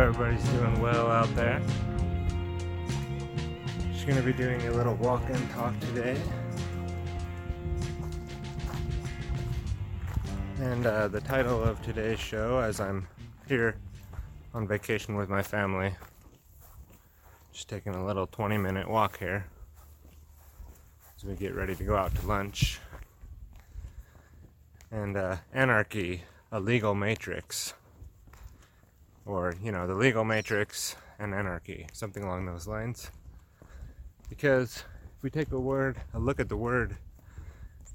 everybody's doing well out there. Just gonna be doing a little walk in talk today. And uh, the title of today's show, as I'm here on vacation with my family, just taking a little 20 minute walk here as we get ready to go out to lunch. And uh, anarchy, a legal matrix. Or, you know, the legal matrix and anarchy, something along those lines. Because if we take a word, a look at the word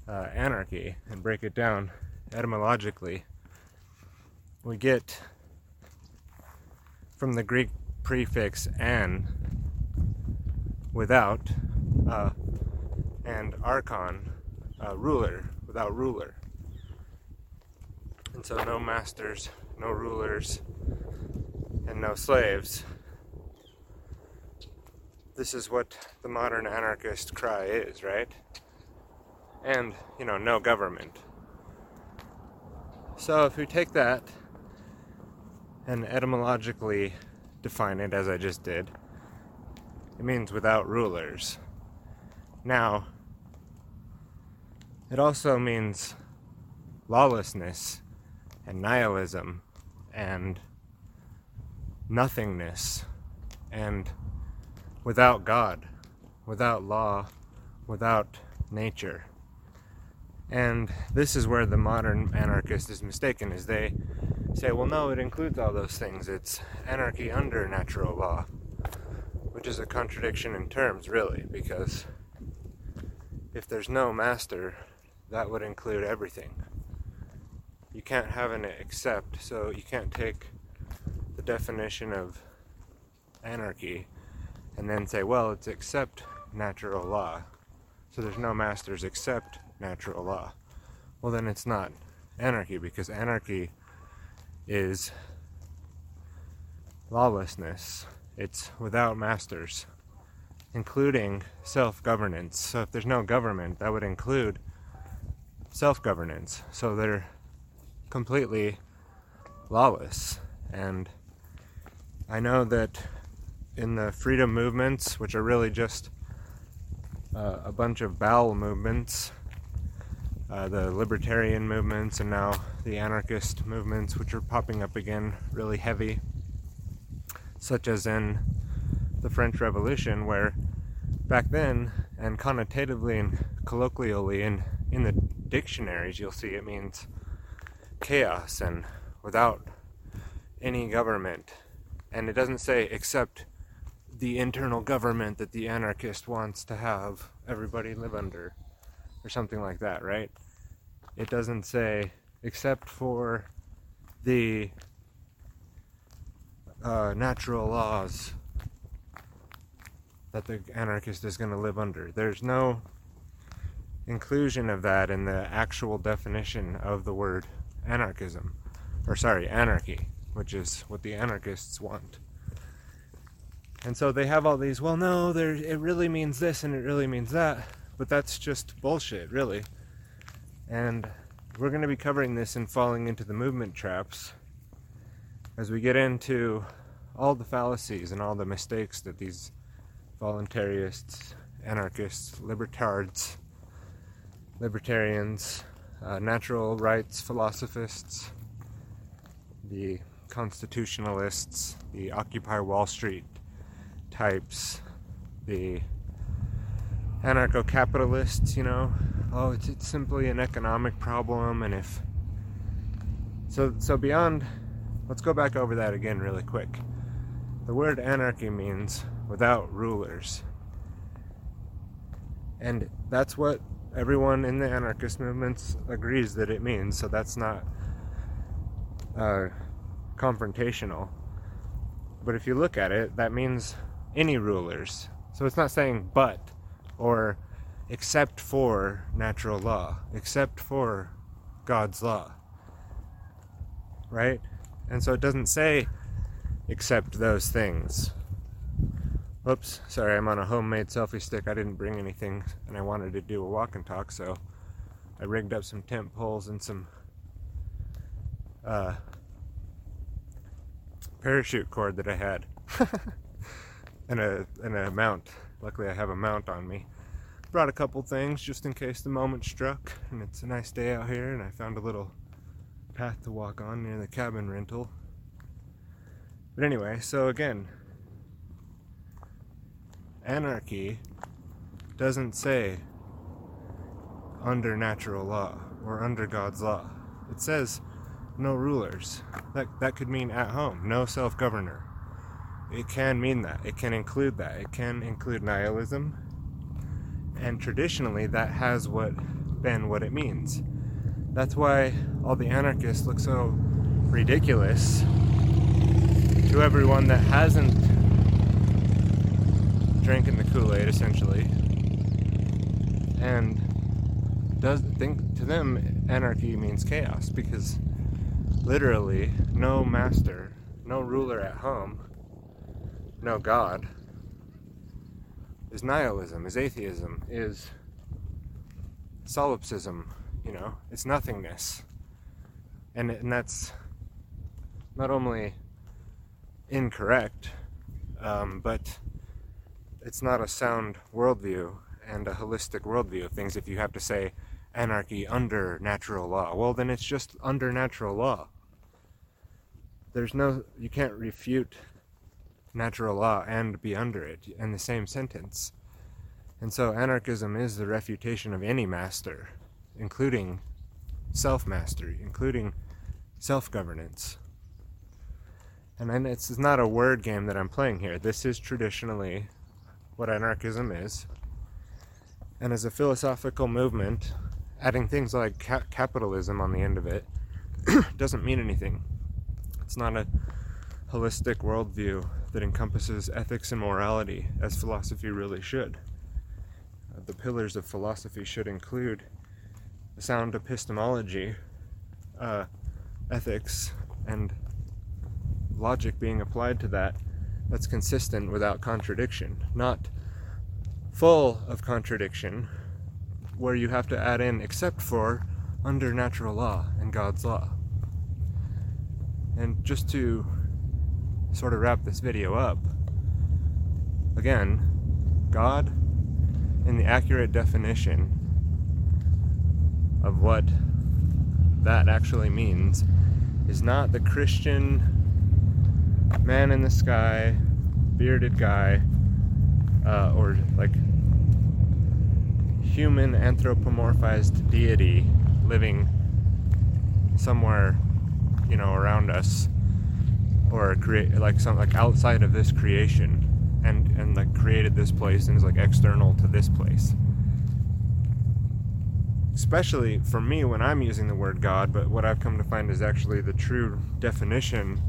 uh, anarchy and break it down, etymologically, we get from the Greek prefix an, without, uh, and archon, uh, ruler, without ruler. And so no masters, no rulers, and no slaves. This is what the modern anarchist cry is, right? And, you know, no government. So if we take that and etymologically define it as I just did, it means without rulers. Now, it also means lawlessness and nihilism and nothingness and without God, without law, without nature. And this is where the modern anarchist is mistaken, is they say, well, no, it includes all those things. It's anarchy under natural law, which is a contradiction in terms, really, because if there's no master, that would include everything. You can't have an except, so you can't take definition of anarchy and then say, well, it's except natural law. So there's no masters except natural law. Well, then it's not anarchy because anarchy is lawlessness. It's without masters, including self governance. So if there's no government, that would include self governance. So they're completely lawless. And I know that in the freedom movements, which are really just uh, a bunch of bowel movements, uh, the libertarian movements, and now the anarchist movements, which are popping up again really heavy, such as in the French Revolution, where back then, and connotatively and colloquially in, in the dictionaries, you'll see it means chaos and without any government. And it doesn't say except the internal government that the anarchist wants to have everybody live under or something like that, right? It doesn't say except for the uh, natural laws that the anarchist is going to live under. There's no inclusion of that in the actual definition of the word anarchism, or sorry, anarchy, which is what the anarchists want. And so they have all these, well, no, there, it really means this and it really means that, but that's just bullshit, really. And we're going to be covering this and falling into the movement traps as we get into all the fallacies and all the mistakes that these voluntarists, anarchists, libertards, libertarians, uh, natural rights philosophists, the constitutionalists, the Occupy Wall Street types, the anarcho capitalists, you know. Oh, it's, it's simply an economic problem, and if. So, so beyond. Let's go back over that again really quick. The word anarchy means without rulers. And that's what everyone in the anarchist movements agrees that it means, so that's not uh, confrontational. But if you look at it, that means any rulers. So it's not saying but or except for natural law, except for God's law. Right? And so it doesn't say except those things. Oops, sorry, I'm on a homemade selfie stick. I didn't bring anything and I wanted to do a walk and talk, so I rigged up some tent poles and some uh, parachute cord that I had, and a and a mount. Luckily, I have a mount on me. Brought a couple things just in case the moment struck, and it's a nice day out here, and I found a little path to walk on near the cabin rental. But anyway, so again, anarchy doesn't say under natural law or under God's law. It says no rulers. That that could mean at home, no self-governor. It can mean that. It can include that. It can include nihilism. And traditionally that has what been what it means. That's why all the anarchists look so ridiculous to everyone that hasn't drinking the Kool-Aid essentially. And does think to them anarchy means chaos because literally no master, no ruler at home, no God is nihilism, is atheism, is solipsism, you know, it's nothingness. And, and that's not only incorrect, um, but it's not a sound worldview and a holistic worldview of things if you have to say anarchy under natural law. Well, then it's just under natural law. There's no, you can't refute natural law and be under it in the same sentence. And so anarchism is the refutation of any master, including self mastery, including self governance. And it's not a word game that I'm playing here. This is traditionally what anarchism is. And as a philosophical movement, adding things like ca- capitalism on the end of it doesn't mean anything. It's not a holistic worldview that encompasses ethics and morality as philosophy really should. Uh, the pillars of philosophy should include sound epistemology, uh, ethics, and logic being applied to that that's consistent without contradiction, not full of contradiction where you have to add in except for under natural law and God's law. And just to sort of wrap this video up, again, God, in the accurate definition of what that actually means, is not the Christian man in the sky, bearded guy, uh, or like human anthropomorphized deity living somewhere, you know, around us, or create like some like outside of this creation, and and like created this place and is like external to this place. Especially for me when I'm using the word God, but what I've come to find is actually the true definition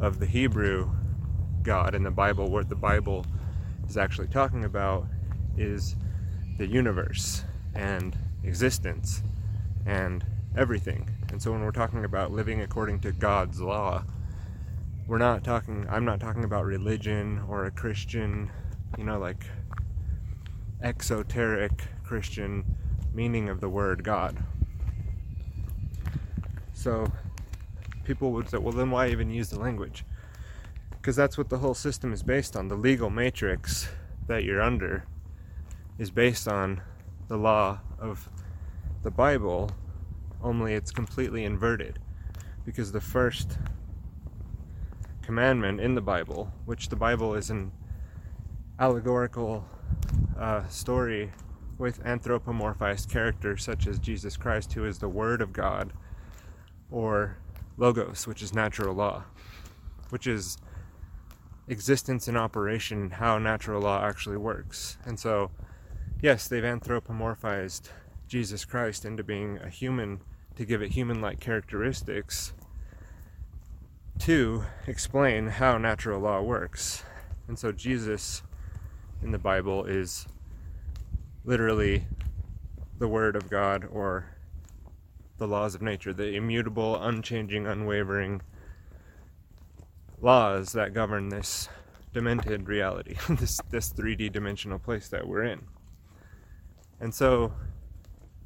of the Hebrew God in the Bible, what the Bible is actually talking about is the universe and existence and everything. And so when we're talking about living according to God's law, we're not talking, I'm not talking about religion or a Christian, you know, like exoteric Christian meaning of the word God. So people would say, well, then why even use the language? Because that's what the whole system is based on. The legal matrix that you're under is based on the law of the Bible, only it's completely inverted. Because the first commandment in the Bible, which the Bible is an allegorical uh, story with anthropomorphized characters such as Jesus Christ, who is the Word of God, or Logos, which is natural law, which is existence in operation, how natural law actually works. And so, yes, they've anthropomorphized Jesus Christ into being a human to give it human like characteristics to explain how natural law works. And so, Jesus in the Bible is literally the Word of God or the laws of nature, the immutable, unchanging, unwavering laws that govern this demented reality, this this 3D dimensional place that we're in. And so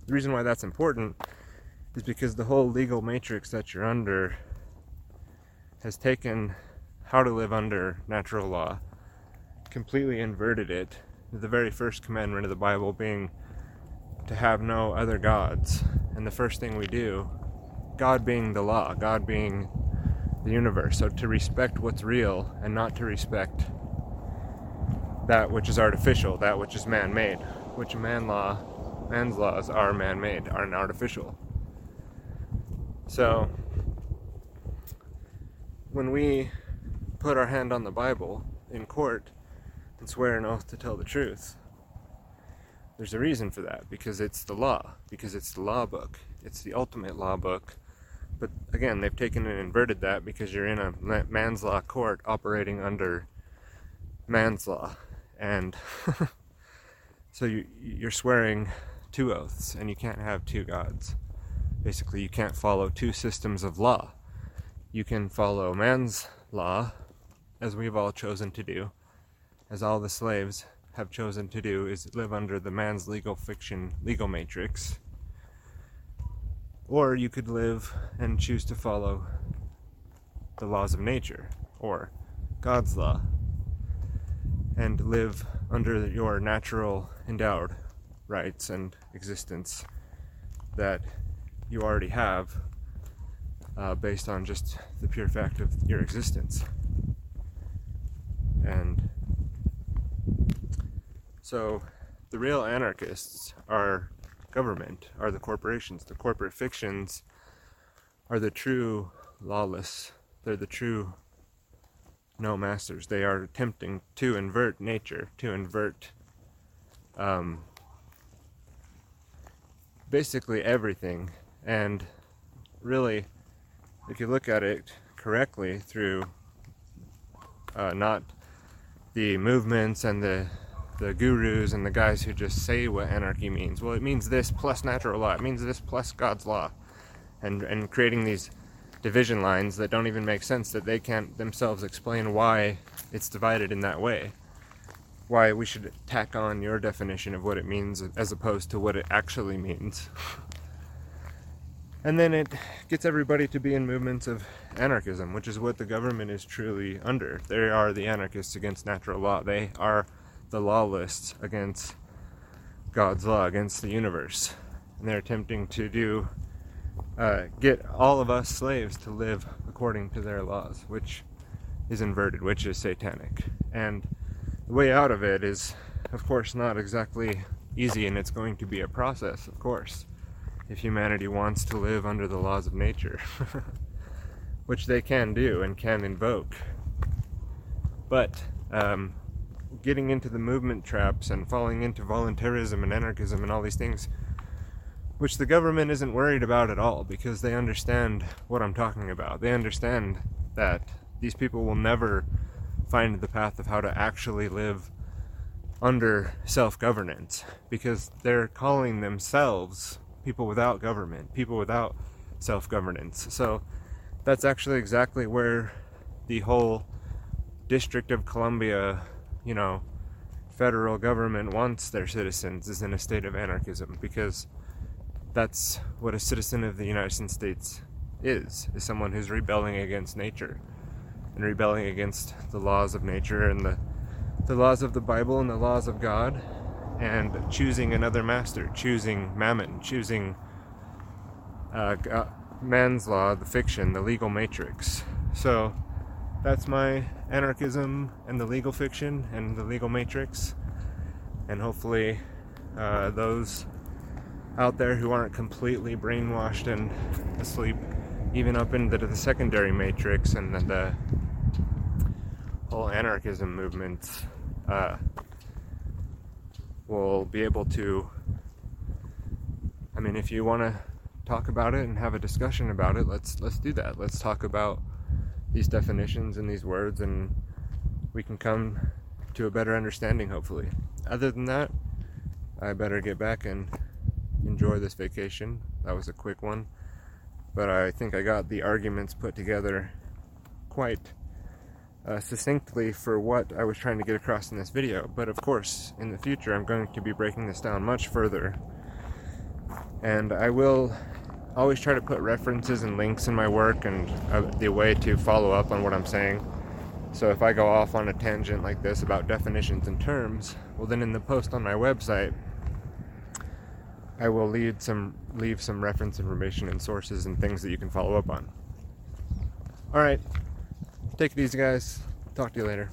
the reason why that's important is because the whole legal matrix that you're under has taken how to live under natural law, completely inverted it. The very first commandment of the Bible being to have no other gods. And the first thing we do, God being the law, God being the universe. So to respect what's real and not to respect that which is artificial, that which is man made, which man law, man's laws are man made, are artificial. So when we put our hand on the Bible in court and swear an oath to tell the truth, there's a reason for that because it's the law, because it's the law book, it's the ultimate law book. But again, they've taken and inverted that because you're in a man's law court operating under man's law. And so you, you're swearing two oaths, and you can't have two gods. Basically, you can't follow two systems of law. You can follow man's law, as we've all chosen to do, as all the slaves have chosen to do is live under the man's legal fiction legal matrix. Or you could live and choose to follow the laws of nature or God's law and live under your natural endowed rights and existence that you already have uh, based on just the pure fact of your existence. And so the real anarchists are government, are the corporations. The corporate fictions are the true lawless. They're the true no masters. They are attempting to invert nature, to invert um, basically everything. And really, if you look at it correctly through uh, not the movements and the the gurus and the guys who just say what anarchy means. Well, it means this plus natural law. It means this plus God's law, and and creating these division lines that don't even make sense that they can't themselves explain why it's divided in that way. Why we should tack on your definition of what it means as opposed to what it actually means. and then it gets everybody to be in movements of anarchism, which is what the government is truly under. They are the anarchists against natural law. They are the lawless against God's law, against the universe. And they're attempting to do, uh, get all of us slaves to live according to their laws, which is inverted, which is satanic. And the way out of it is, of course, not exactly easy, and it's going to be a process, of course, if humanity wants to live under the laws of nature, which they can do and can invoke. But um, getting into the movement traps and falling into voluntarism and anarchism and all these things, which the government isn't worried about at all because they understand what I'm talking about. They understand that these people will never find the path of how to actually live under self governance because they're calling themselves people without government, people without self governance. So that's actually exactly where the whole District of Columbia you know, federal government wants their citizens is in a state of anarchism because that's what a citizen of the United States is, is someone who's rebelling against nature and rebelling against the laws of nature and the the laws of the Bible and the laws of God and choosing another master, choosing mammon, choosing uh, man's law, the fiction, the legal matrix. So that's my anarchism and the legal fiction and the legal matrix. And hopefully, uh, those out there who aren't completely brainwashed and asleep, even up into the secondary matrix and the, the whole anarchism movement, uh, will be able to. I mean, if you want to talk about it and have a discussion about it, let's let's do that. Let's talk about these definitions and these words, and we can come to a better understanding, hopefully. Other than that, I better get back and enjoy this vacation. That was a quick one, but I think I got the arguments put together quite uh, succinctly for what I was trying to get across in this video. But of course, in the future, I'm going to be breaking this down much further, and I will always try to put references and links in my work and uh, the way to follow up on what I'm saying. So if I go off on a tangent like this about definitions and terms, well then in the post on my website I will lead some leave some reference information and sources and things that you can follow up on. All right. Take it easy guys. Talk to you later.